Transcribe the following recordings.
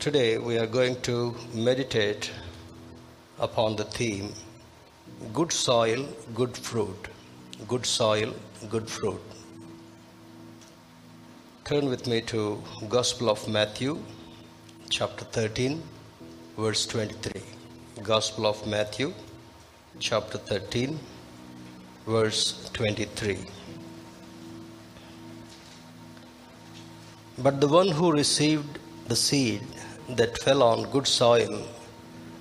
Today we are going to meditate upon the theme good soil, good fruit. Good soil, good fruit. Turn with me to Gospel of Matthew chapter 13 verse 23. Gospel of Matthew chapter 13 verse 23. But the one who received the seed that fell on good soil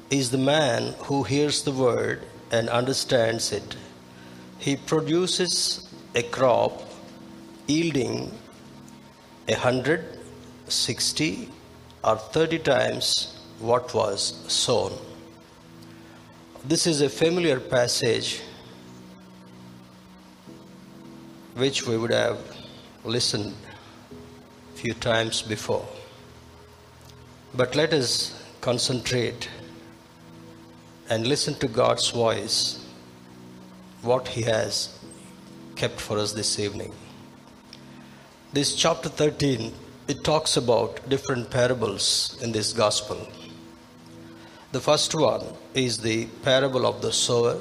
is the man who hears the word and understands it. He produces a crop yielding a hundred, sixty, or thirty times what was sown. This is a familiar passage which we would have listened few times before. But let us concentrate and listen to God's voice, what He has kept for us this evening. This chapter 13, it talks about different parables in this gospel. The first one is the parable of the sower,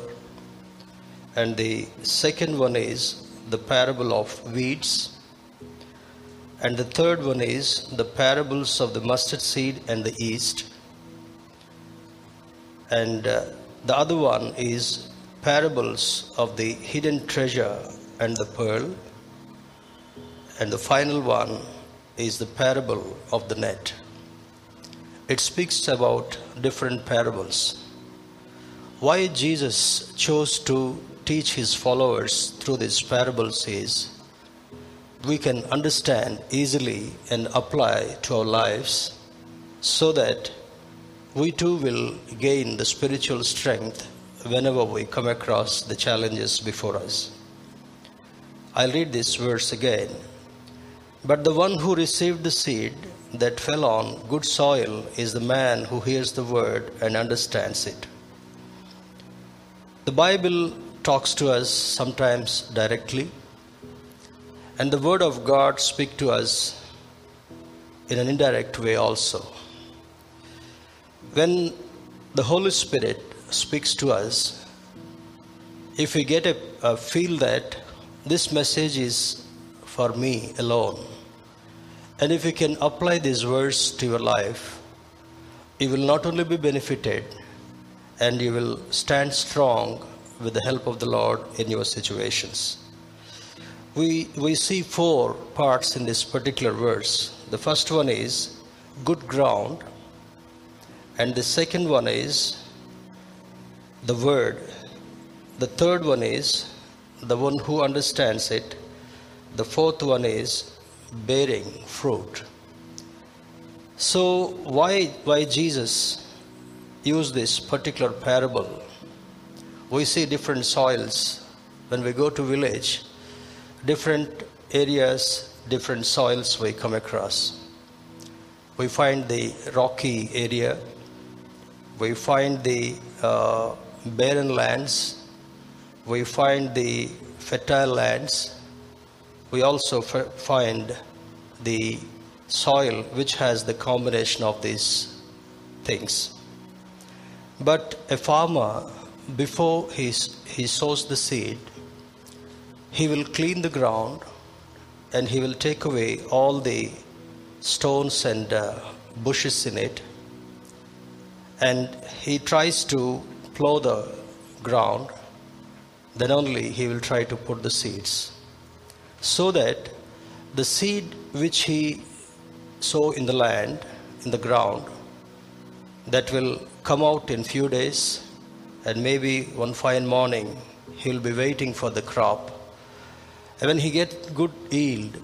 and the second one is the parable of weeds and the third one is the parables of the mustard seed and the yeast. And uh, the other one is parables of the hidden treasure and the pearl. And the final one is the parable of the net. It speaks about different parables. Why Jesus chose to teach his followers through these parables is we can understand easily and apply to our lives so that we too will gain the spiritual strength whenever we come across the challenges before us. I'll read this verse again. But the one who received the seed that fell on good soil is the man who hears the word and understands it. The Bible talks to us sometimes directly and the Word of God speak to us in an indirect way also. When the Holy Spirit speaks to us, if we get a, a feel that this message is for me alone, and if you can apply these words to your life, you will not only be benefited, and you will stand strong with the help of the Lord in your situations we, we see four parts in this particular verse. The first one is good ground, and the second one is the word. The third one is the one who understands it. The fourth one is bearing fruit. So, why, why Jesus used this particular parable? We see different soils when we go to village different areas, different soils we come across. We find the rocky area, we find the uh, barren lands, we find the fertile lands, we also f- find the soil which has the combination of these things. But a farmer, before he, he sows the seed, he will clean the ground and he will take away all the stones and uh, bushes in it. And he tries to plow the ground, then only he will try to put the seeds. So that the seed which he sow in the land, in the ground, that will come out in few days, and maybe one fine morning he will be waiting for the crop when he gets good yield,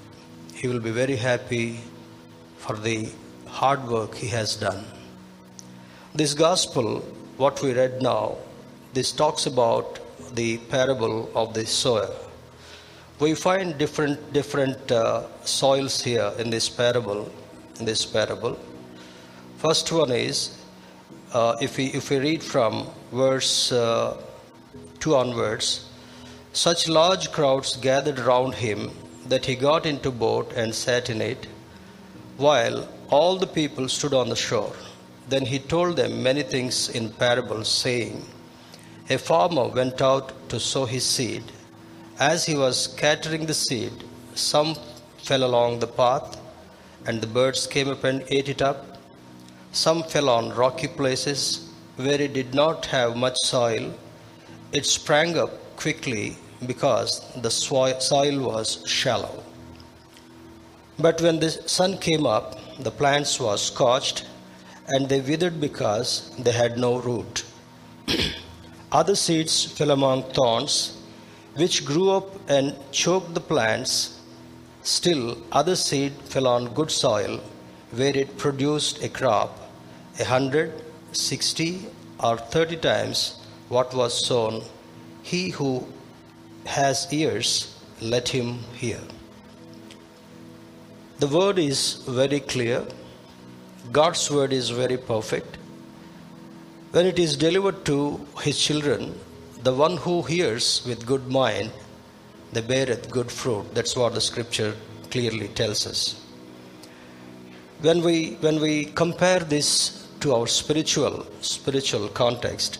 he will be very happy for the hard work he has done. This gospel, what we read now, this talks about the parable of the sower. We find different different uh, soils here in this parable. In this parable, first one is uh, if we if we read from verse uh, two onwards, such large crowds gathered round him that he got into boat and sat in it, while all the people stood on the shore. Then he told them many things in parables, saying, A farmer went out to sow his seed. As he was scattering the seed, some fell along the path, and the birds came up and ate it up. Some fell on rocky places where it did not have much soil. It sprang up quickly because the soil was shallow. But when the sun came up, the plants were scorched and they withered because they had no root. Other seeds fell among thorns, which grew up and choked the plants. Still, other seed fell on good soil, where it produced a crop, a hundred, sixty, or thirty times what was sown. He who has ears, let him hear. The word is very clear. God's word is very perfect. When it is delivered to his children, the one who hears with good mind, they beareth good fruit. That's what the scripture clearly tells us. When we when we compare this to our spiritual spiritual context,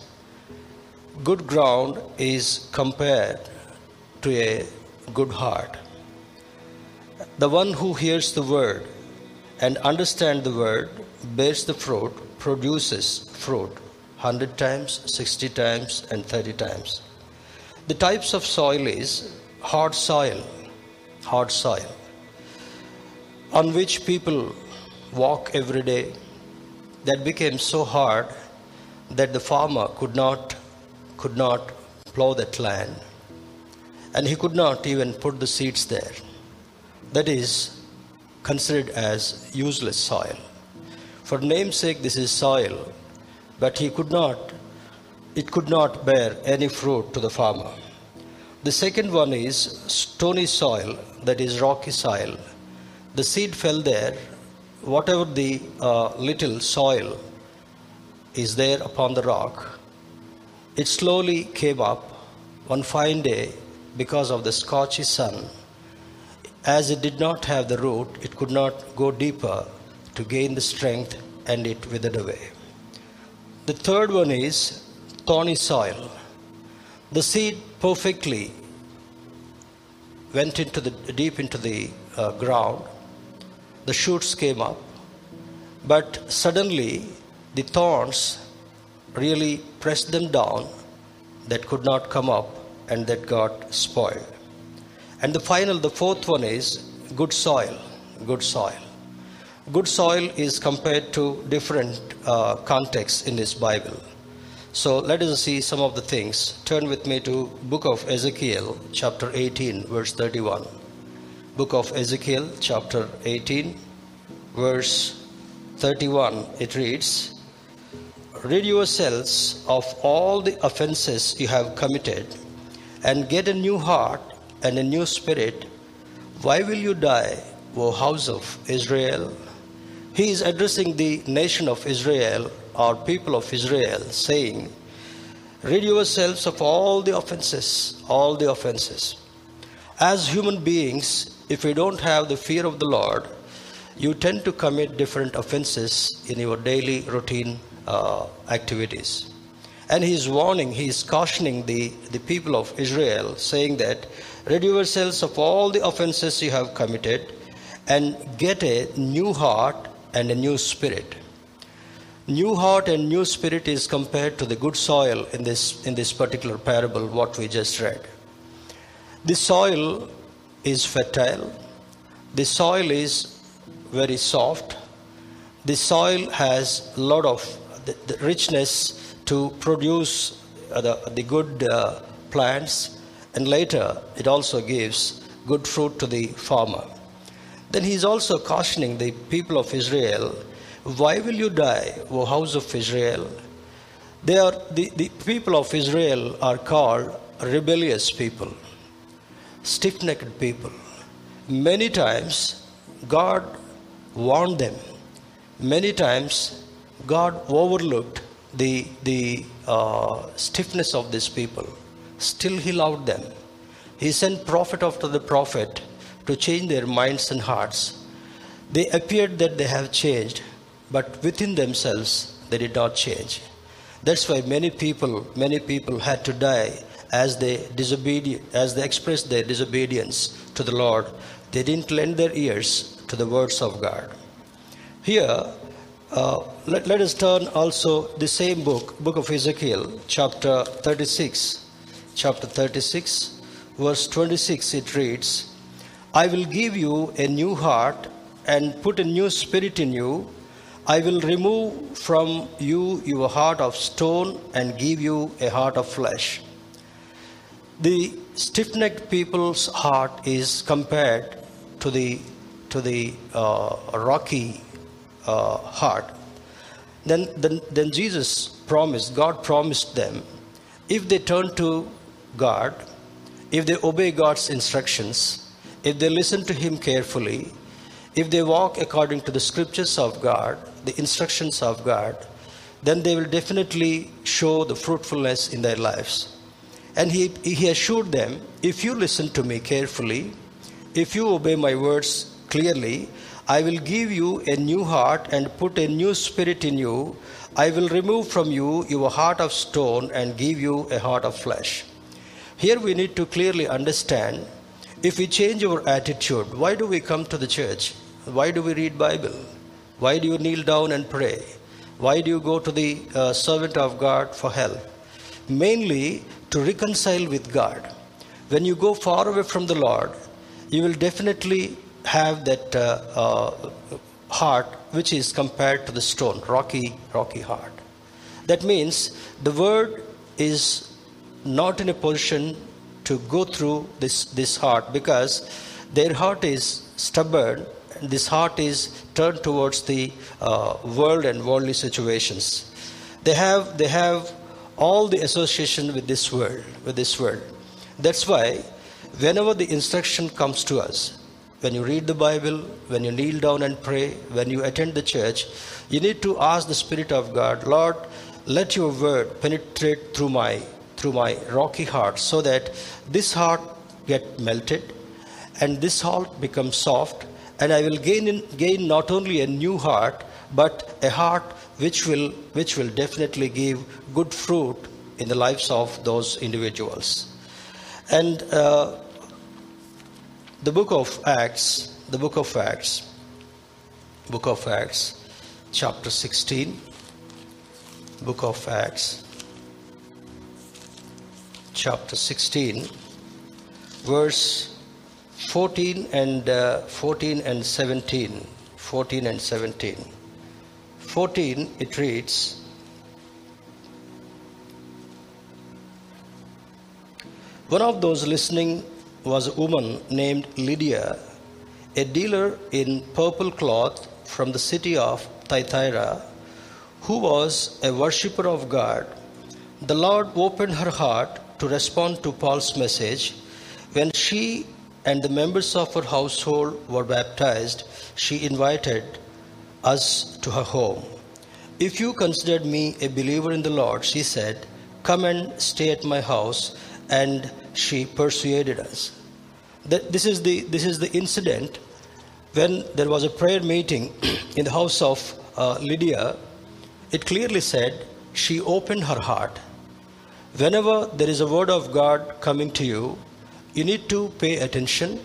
good ground is compared to a good heart. The one who hears the word and understands the word bears the fruit, produces fruit 100 times, 60 times, and 30 times. The types of soil is hard soil, hard soil, on which people walk every day. That became so hard that the farmer could not could not plow that land and he could not even put the seeds there. That is considered as useless soil. For namesake, this is soil, but he could not, it could not bear any fruit to the farmer. The second one is stony soil, that is rocky soil. The seed fell there, whatever the uh, little soil is there upon the rock, it slowly came up. One fine day, because of the scorchy sun. As it did not have the root, it could not go deeper to gain the strength and it withered away. The third one is thorny soil. The seed perfectly went into the deep into the uh, ground. The shoots came up, but suddenly the thorns really pressed them down that could not come up and that got spoiled. And the final, the fourth one is good soil. Good soil. Good soil is compared to different uh, contexts in this Bible. So let us see some of the things. Turn with me to book of Ezekiel, chapter 18, verse 31. Book of Ezekiel, chapter 18, verse 31. It reads, Rid yourselves of all the offenses you have committed and get a new heart and a new spirit, why will you die, O house of Israel? He is addressing the nation of Israel or people of Israel, saying, Rid yourselves of all the offenses, all the offenses. As human beings, if we don't have the fear of the Lord, you tend to commit different offenses in your daily routine uh, activities. And he is warning, he is cautioning the, the people of Israel, saying that, Rid yourselves of all the offenses you have committed and get a new heart and a new spirit. New heart and new spirit is compared to the good soil in this, in this particular parable, what we just read. The soil is fertile, the soil is very soft, the soil has a lot of the, the richness to produce uh, the, the good uh, plants, and later it also gives good fruit to the farmer. Then he is also cautioning the people of Israel why will you die, O house of Israel? They are, the, the people of Israel are called rebellious people, stiff necked people. Many times God warned them, many times God overlooked the, the uh, stiffness of these people. Still, he loved them. He sent prophet after the prophet to change their minds and hearts. They appeared that they have changed, but within themselves they did not change. That's why many people, many people had to die as they disobedient, as they expressed their disobedience to the Lord. They didn't lend their ears to the words of God. Here, uh, let, let us turn also the same book, book of Ezekiel, chapter 36. Chapter 36, verse 26, it reads, I will give you a new heart and put a new spirit in you. I will remove from you your heart of stone and give you a heart of flesh. The stiff necked people's heart is compared to the, to the uh, rocky uh, heart. Then, then, then Jesus promised, God promised them, if they turn to God, if they obey God's instructions, if they listen to Him carefully, if they walk according to the scriptures of God, the instructions of God, then they will definitely show the fruitfulness in their lives. And he, he assured them, if you listen to me carefully, if you obey my words clearly, I will give you a new heart and put a new spirit in you. I will remove from you your heart of stone and give you a heart of flesh. Here we need to clearly understand if we change our attitude, why do we come to the church? Why do we read Bible? Why do you kneel down and pray? Why do you go to the uh, servant of God for help? Mainly to reconcile with God. When you go far away from the Lord, you will definitely have that uh, uh, heart which is compared to the stone, rocky, rocky heart. That means the word is not in a position to go through this, this heart because their heart is stubborn this heart is turned towards the uh, world and worldly situations. They have, they have all the association with this world, with this world. That's why whenever the instruction comes to us, when you read the Bible, when you kneel down and pray, when you attend the church, you need to ask the Spirit of God, Lord, let your word penetrate through my through my rocky heart so that this heart get melted and this heart becomes soft and I will gain in, gain not only a new heart but a heart which will which will definitely give good fruit in the lives of those individuals. And uh, the book of Acts, the book of Acts, book of Acts, chapter 16, book of Acts, chapter 16, verse 14 and uh, 14 and 17. 14 and 17. 14, it reads, One of those listening was a woman named Lydia, a dealer in purple cloth from the city of Thyatira, who was a worshipper of God. The Lord opened her heart to respond to Paul's message. When she and the members of her household were baptized, she invited us to her home. If you considered me a believer in the Lord, she said, come and stay at my house and she persuaded us. This is the this is the incident when there was a prayer meeting in the house of uh, Lydia. It clearly said she opened her heart. Whenever there is a word of God coming to you, you need to pay attention.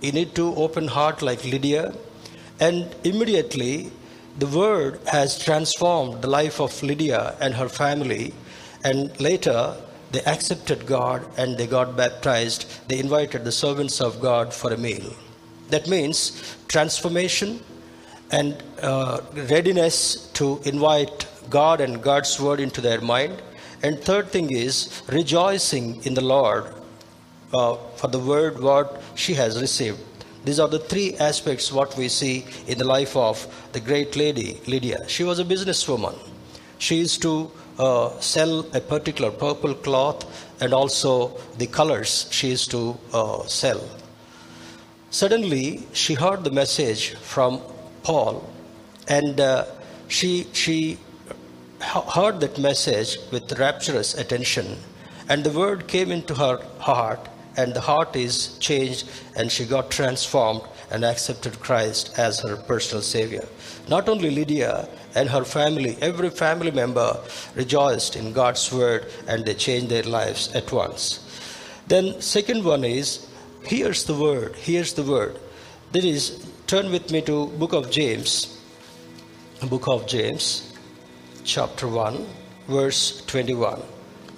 You need to open heart like Lydia, and immediately the word has transformed the life of Lydia and her family, and later they accepted God and they got baptized. They invited the servants of God for a meal. That means transformation and uh, readiness to invite God and God's word into their mind. And third thing is rejoicing in the Lord uh, for the word what she has received. These are the three aspects what we see in the life of the great lady Lydia. She was a businesswoman. She used to uh, sell a particular purple cloth and also the colors she is to uh, sell. Suddenly, she heard the message from Paul, and uh, she she heard that message with rapturous attention, and the word came into her heart, and the heart is changed, and she got transformed and accepted Christ as her personal Savior. Not only Lydia and her family, every family member rejoiced in God's word and they changed their lives at once. Then, second one is here's the word, here's the word. That is, turn with me to book of James, book of James, chapter 1, verse 21.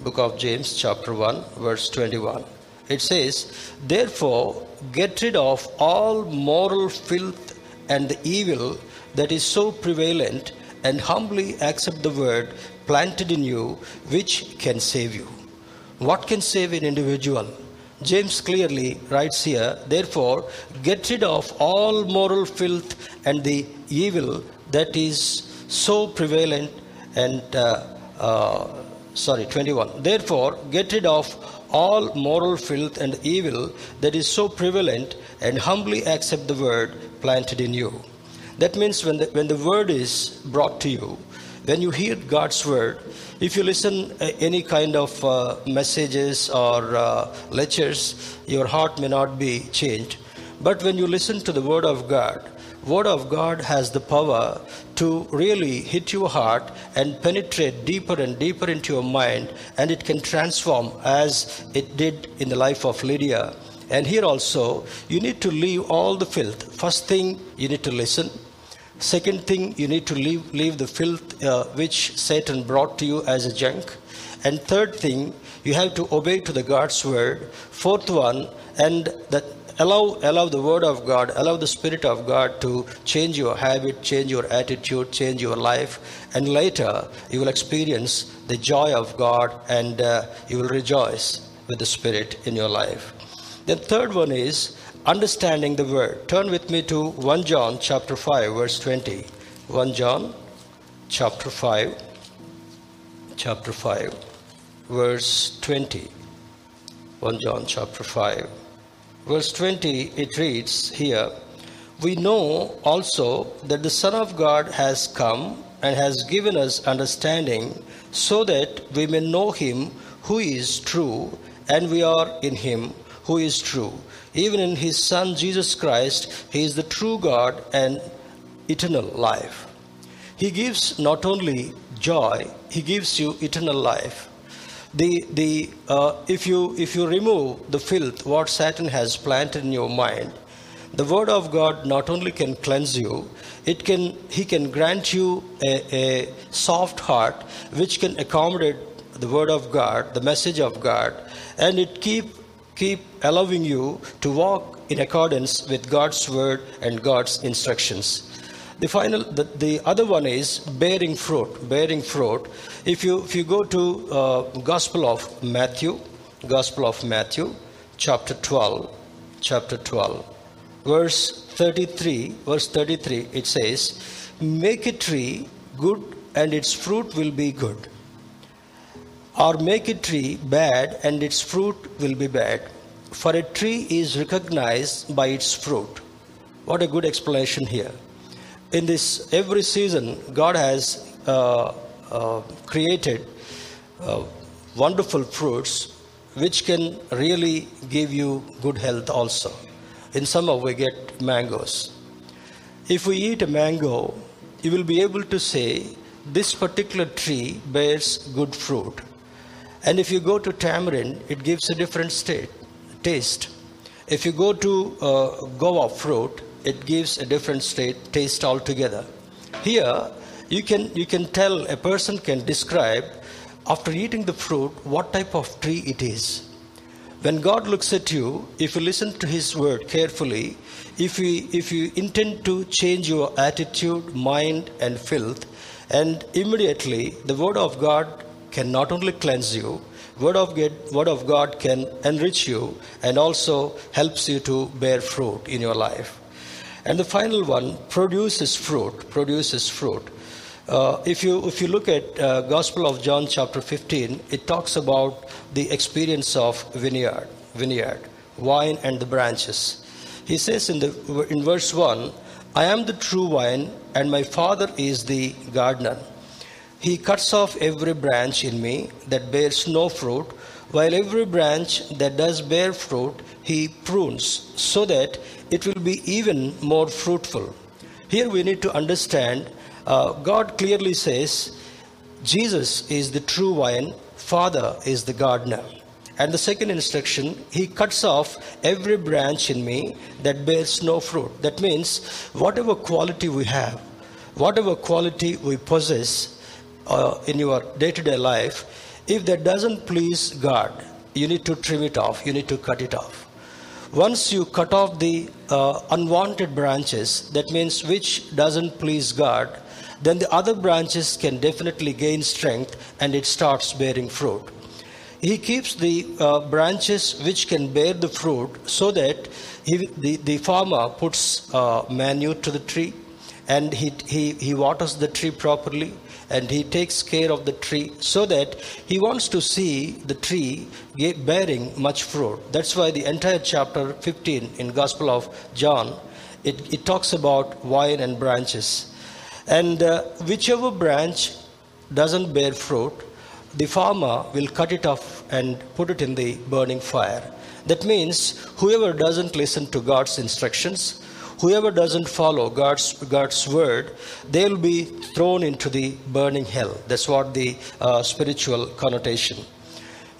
Book of James, chapter 1, verse 21. It says, Therefore, get rid of all moral filth and the evil that is so prevalent, and humbly accept the word planted in you, which can save you. What can save an individual? James clearly writes here, therefore, get rid of all moral filth and the evil that is so prevalent and, uh, uh, sorry, 21. Therefore, get rid of all moral filth and evil that is so prevalent and humbly accept the word planted in you. That means when the, when the word is brought to you, when you hear God's word, if you listen uh, any kind of uh, messages or uh, lectures, your heart may not be changed. But when you listen to the word of God, word of God has the power to really hit your heart and penetrate deeper and deeper into your mind, and it can transform as it did in the life of Lydia. And here also, you need to leave all the filth. First thing, you need to listen. Second thing, you need to leave, leave the filth uh, which Satan brought to you as a junk. And third thing, you have to obey to the God's word. Fourth one, and that allow allow the word of God, allow the spirit of God to change your habit, change your attitude, change your life, and later you will experience the joy of God and uh, you will rejoice with the spirit in your life. The third one is understanding the word. Turn with me to 1 John chapter 5 verse 20. 1 John chapter 5 chapter 5 verse 20. 1 John chapter 5 verse 20 it reads here we know also that the son of god has come and has given us understanding so that we may know him who is true and we are in him who is true. Even in his son jesus christ he is the true god and eternal life. He gives not only joy he gives you eternal life the, the, uh, if, you, if you remove the filth, what Satan has planted in your mind, the word of God not only can cleanse you, it can, he can grant you a, a soft heart which can accommodate the word of God, the message of God, and it keep, keep allowing you to walk in accordance with God's word and God's instructions the final the, the other one is bearing fruit bearing fruit. If you if you go to uh, gospel of matthew gospel of matthew chapter 12 chapter 12 verse 33 verse 33 it says make a tree good and its fruit will be good or make a tree bad and its fruit will be bad for a tree is recognized by its fruit. What a good explanation here in this every season, God has uh, uh, created uh, wonderful fruits which can really give you good health also. In summer, we get mangoes. If we eat a mango, you will be able to say, This particular tree bears good fruit. And if you go to tamarind, it gives a different state, taste. If you go to uh, fruit, it gives a different state taste altogether. Here you can you can tell a person can describe after eating the fruit what type of tree it is. When god looks at you if you listen to his word carefully if you if you intend to change your attitude mind and filth and immediately the word of god can not only cleanse you word of god, word of god can enrich you and also helps you to bear fruit in your life and the final one produces fruit, produces fruit. Uh, if, you, if you look at uh, Gospel of John chapter 15, it talks about the experience of vineyard, vineyard, wine and the branches. He says in, the, in verse 1, I am the true vine and my father is the gardener. He cuts off every branch in me that bears no fruit, while every branch that does bear fruit, he prunes so that it will be even more fruitful. Here we need to understand uh, God clearly says, Jesus is the true vine, Father is the gardener. And the second instruction, he cuts off every branch in me that bears no fruit. That means, whatever quality we have, whatever quality we possess uh, in your day to day life, if that doesn't please God, you need to trim it off, you need to cut it off. Once you cut off the uh, unwanted branches, that means which doesn't please God, then the other branches can definitely gain strength and it starts bearing fruit. He keeps the uh, branches which can bear the fruit so that he, the, the farmer puts uh, manure to the tree and he, he, he waters the tree properly and he takes care of the tree so that he wants to see the tree bearing much fruit. That's why the entire chapter 15 in Gospel of John it, it talks about vine and branches. And uh, whichever branch doesn't bear fruit, the farmer will cut it off and put it in the burning fire. That means whoever doesn't listen to God's instructions, whoever doesn't follow God's, God's word, they'll be thrown into the burning hell. That's what the uh, spiritual connotation.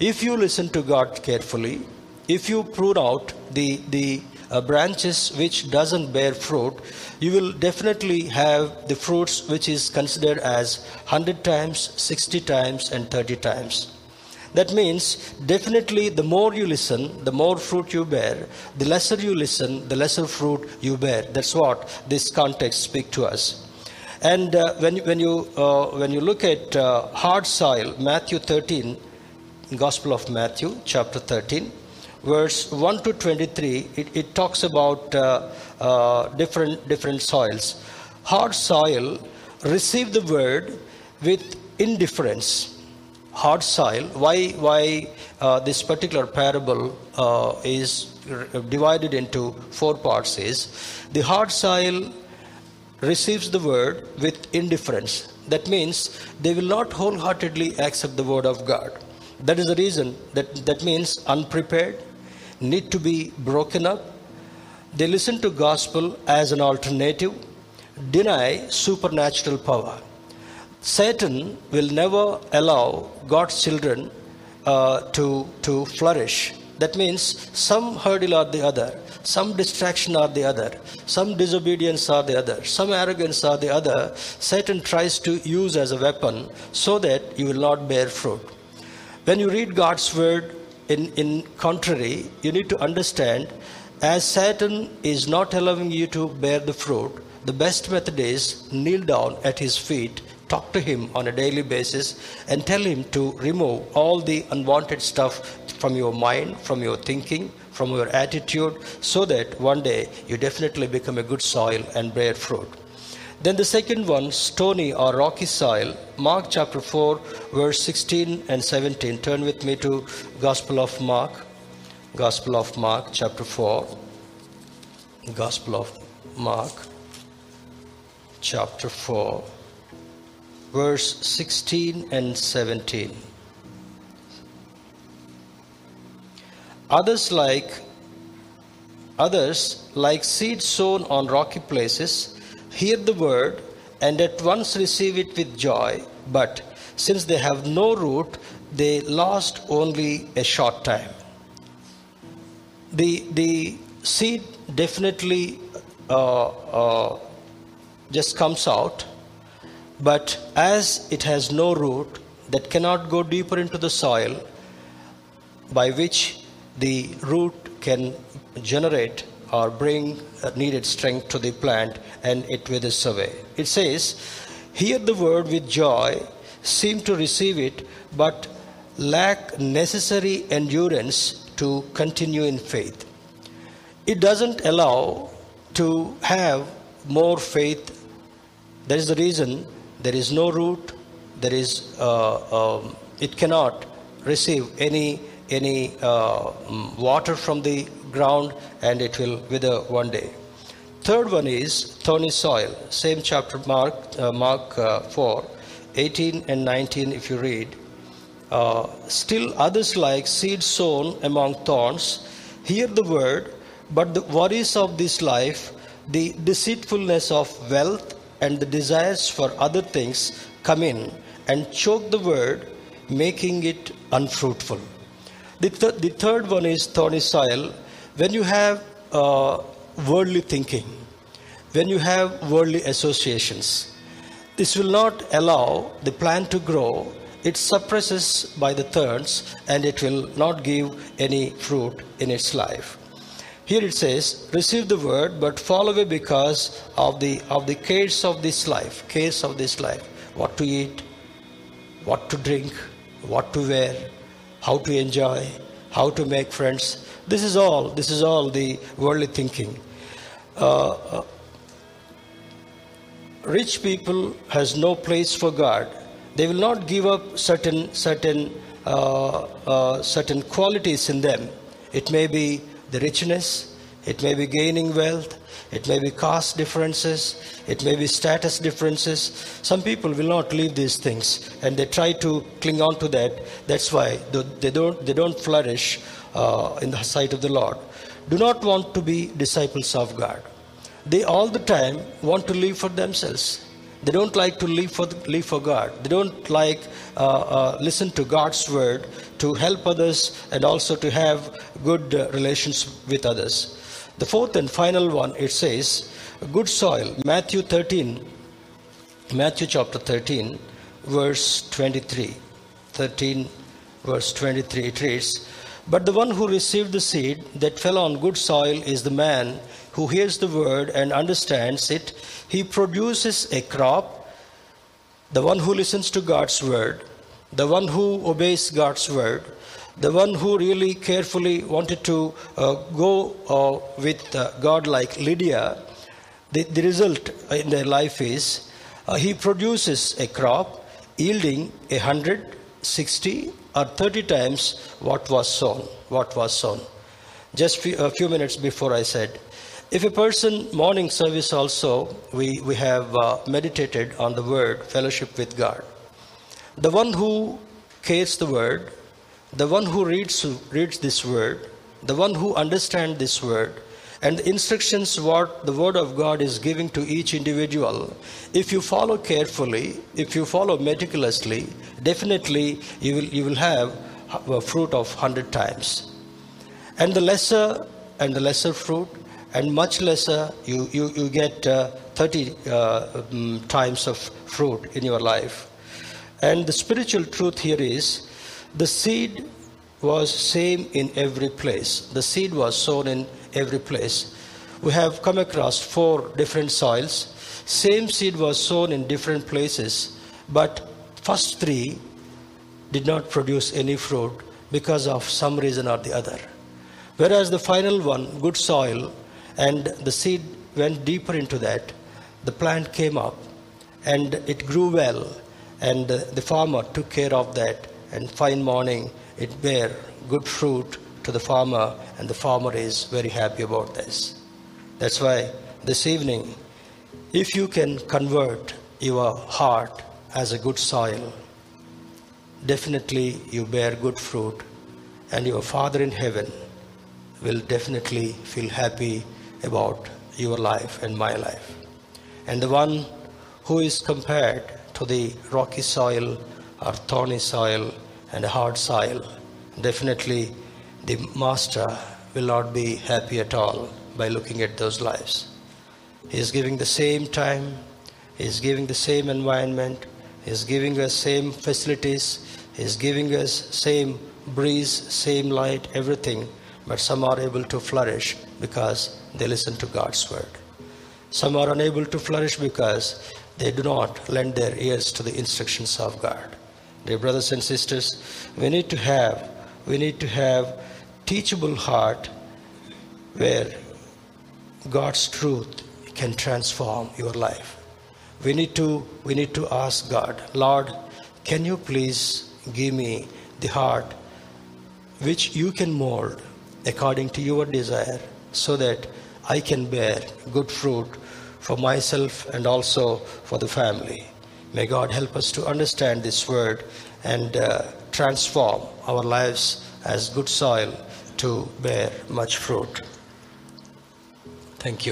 If you listen to God carefully, if you prune out the, the uh, branches which doesn't bear fruit, you will definitely have the fruits which is considered as 100 times, 60 times, and 30 times. That means definitely the more you listen, the more fruit you bear. The lesser you listen, the lesser fruit you bear. That's what this context speaks to us. And uh, when, when, you, uh, when you look at uh, hard soil, Matthew 13, Gospel of Matthew, chapter 13, verse 1 to 23, it, it talks about uh, uh, different, different soils. Hard soil receive the word with indifference. Hard soil, why, why uh, this particular parable uh, is divided into four parts is the hard soil receives the word with indifference. That means they will not wholeheartedly accept the word of God. That is the reason that that means unprepared, need to be broken up. They listen to gospel as an alternative, deny supernatural power. Satan will never allow God's children uh, to, to flourish. That means some hurdle or the other, some distraction or the other, some disobedience or the other, some arrogance or the other, Satan tries to use as a weapon so that you will not bear fruit. When you read God's word, in, in contrary, you need to understand as Satan is not allowing you to bear the fruit, the best method is kneel down at his feet, talk to him on a daily basis, and tell him to remove all the unwanted stuff from your mind, from your thinking, from your attitude, so that one day you definitely become a good soil and bear fruit. Then the second one, stony or rocky soil, Mark chapter 4, verse 16 and 17. Turn with me to Gospel of Mark. Gospel of Mark chapter 4. Gospel of Mark chapter 4, verse 16 and 17. Others like others like seed sown on rocky places hear the word and at once receive it with joy, but since they have no root, they last only a short time. The, the seed definitely uh, uh, just comes out, but as it has no root that cannot go deeper into the soil, by which the root can generate or bring needed strength to the plant and it withers away. It says, Hear the word with joy, seem to receive it, but lack necessary endurance to continue in faith. It doesn't allow to have more faith. That is the reason there is no root, there is, uh, um, it cannot receive any, any uh, water from the ground and it will wither one day. Third one is thorny soil. Same chapter, Mark, uh, Mark uh, 4, 18 and 19, if you read. Uh, still others like seed sown among thorns hear the word, but the worries of this life, the deceitfulness of wealth, and the desires for other things come in and choke the word, making it unfruitful. The, th- the third one is thorny soil. When you have uh, worldly thinking, when you have worldly associations, this will not allow the plant to grow. It suppresses by the thorns and it will not give any fruit in its life. Here it says, receive the word, but fall away because of the of the cares of this life, cares of this life. What to eat, what to drink, what to wear, how to enjoy, how to make friends. This is all. This is all the worldly thinking. Uh, uh, rich people has no place for God. They will not give up certain certain uh, uh, certain qualities in them. It may be the richness, it may be gaining wealth, it may be caste differences, it may be status differences. Some people will not leave these things, and they try to cling on to that. That's why they don't they don't flourish uh, in the sight of the Lord. Do not want to be disciples of God. They all the time want to live for themselves. They don't like to live for, live for God. They don't like uh, uh, listen to God's word to help others and also to have good uh, relations with others. The fourth and final one, it says, good soil. Matthew 13, Matthew chapter 13, verse 23. 13, verse 23, it reads, But the one who received the seed that fell on good soil is the man who hears the word and understands it, he produces a crop. The one who listens to God's word, the one who obeys God's word, the one who really carefully wanted to uh, go uh, with uh, God, like Lydia, the, the, result in their life is uh, he produces a crop yielding a hundred, sixty, or thirty times what was sown. What was sown. Just a few minutes before I said, if a person, morning service also, we, we have uh, meditated on the word, fellowship with God. The one who cares the word, the one who reads, reads this word, the one who understands this word, and the instructions what the word of God is giving to each individual, if you follow carefully, if you follow meticulously, definitely you will, you will have a fruit of 100 times. And the lesser and the lesser fruit, and much lesser, you, you, you get uh, 30 uh, um, times of fruit in your life. And the spiritual truth here is the seed was same in every place. The seed was sown in every place. We have come across four different soils. Same seed was sown in different places, but first three did not produce any fruit because of some reason or the other. Whereas the final one, good soil, and the seed went deeper into that. The plant came up and it grew well, and the farmer took care of that. And fine morning, it bare good fruit to the farmer, and the farmer is very happy about this. That's why this evening, if you can convert your heart as a good soil, definitely you bear good fruit, and your Father in heaven will definitely feel happy about your life and my life. And the one who is compared to the rocky soil or thorny soil and hard soil, definitely the master will not be happy at all by looking at those lives. He is giving the same time, he is giving the same environment, he is giving us same facilities, he is giving us same breeze, same light, everything, but some are able to flourish because they listen to God's word. Some are unable to flourish because they do not lend their ears to the instructions of God. Dear brothers and sisters, we need to have we need to have teachable heart where God's truth can transform your life. We need to we need to ask God, Lord, can you please give me the heart which you can mold according to your desire so that I can bear good fruit for myself and also for the family. May God help us to understand this word and uh, transform our lives as good soil to bear much fruit. Thank you.